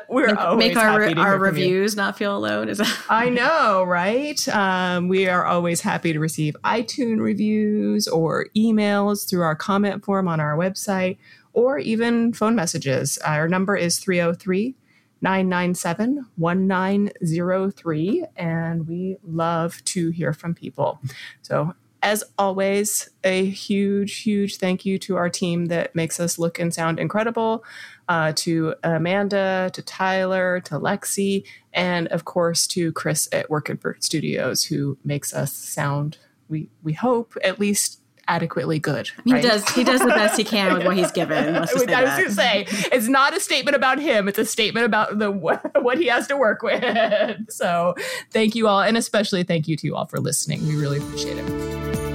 We're make, always make our, our reviews not feel alone is that- i know right? Um, we are always happy to receive itunes reviews or emails through our comment form on our website or even phone messages. Our number is 303- 997 1903. And we love to hear from people. So, as always, a huge, huge thank you to our team that makes us look and sound incredible. Uh, to Amanda, to Tyler, to Lexi, and of course to Chris at Work Workinford Studios, who makes us sound, we we hope, at least adequately good. Right? He does. He does the best he can with what he's given. I was going to say it's not a statement about him. It's a statement about the what he has to work with. So thank you all, and especially thank you to you all for listening. We really appreciate it.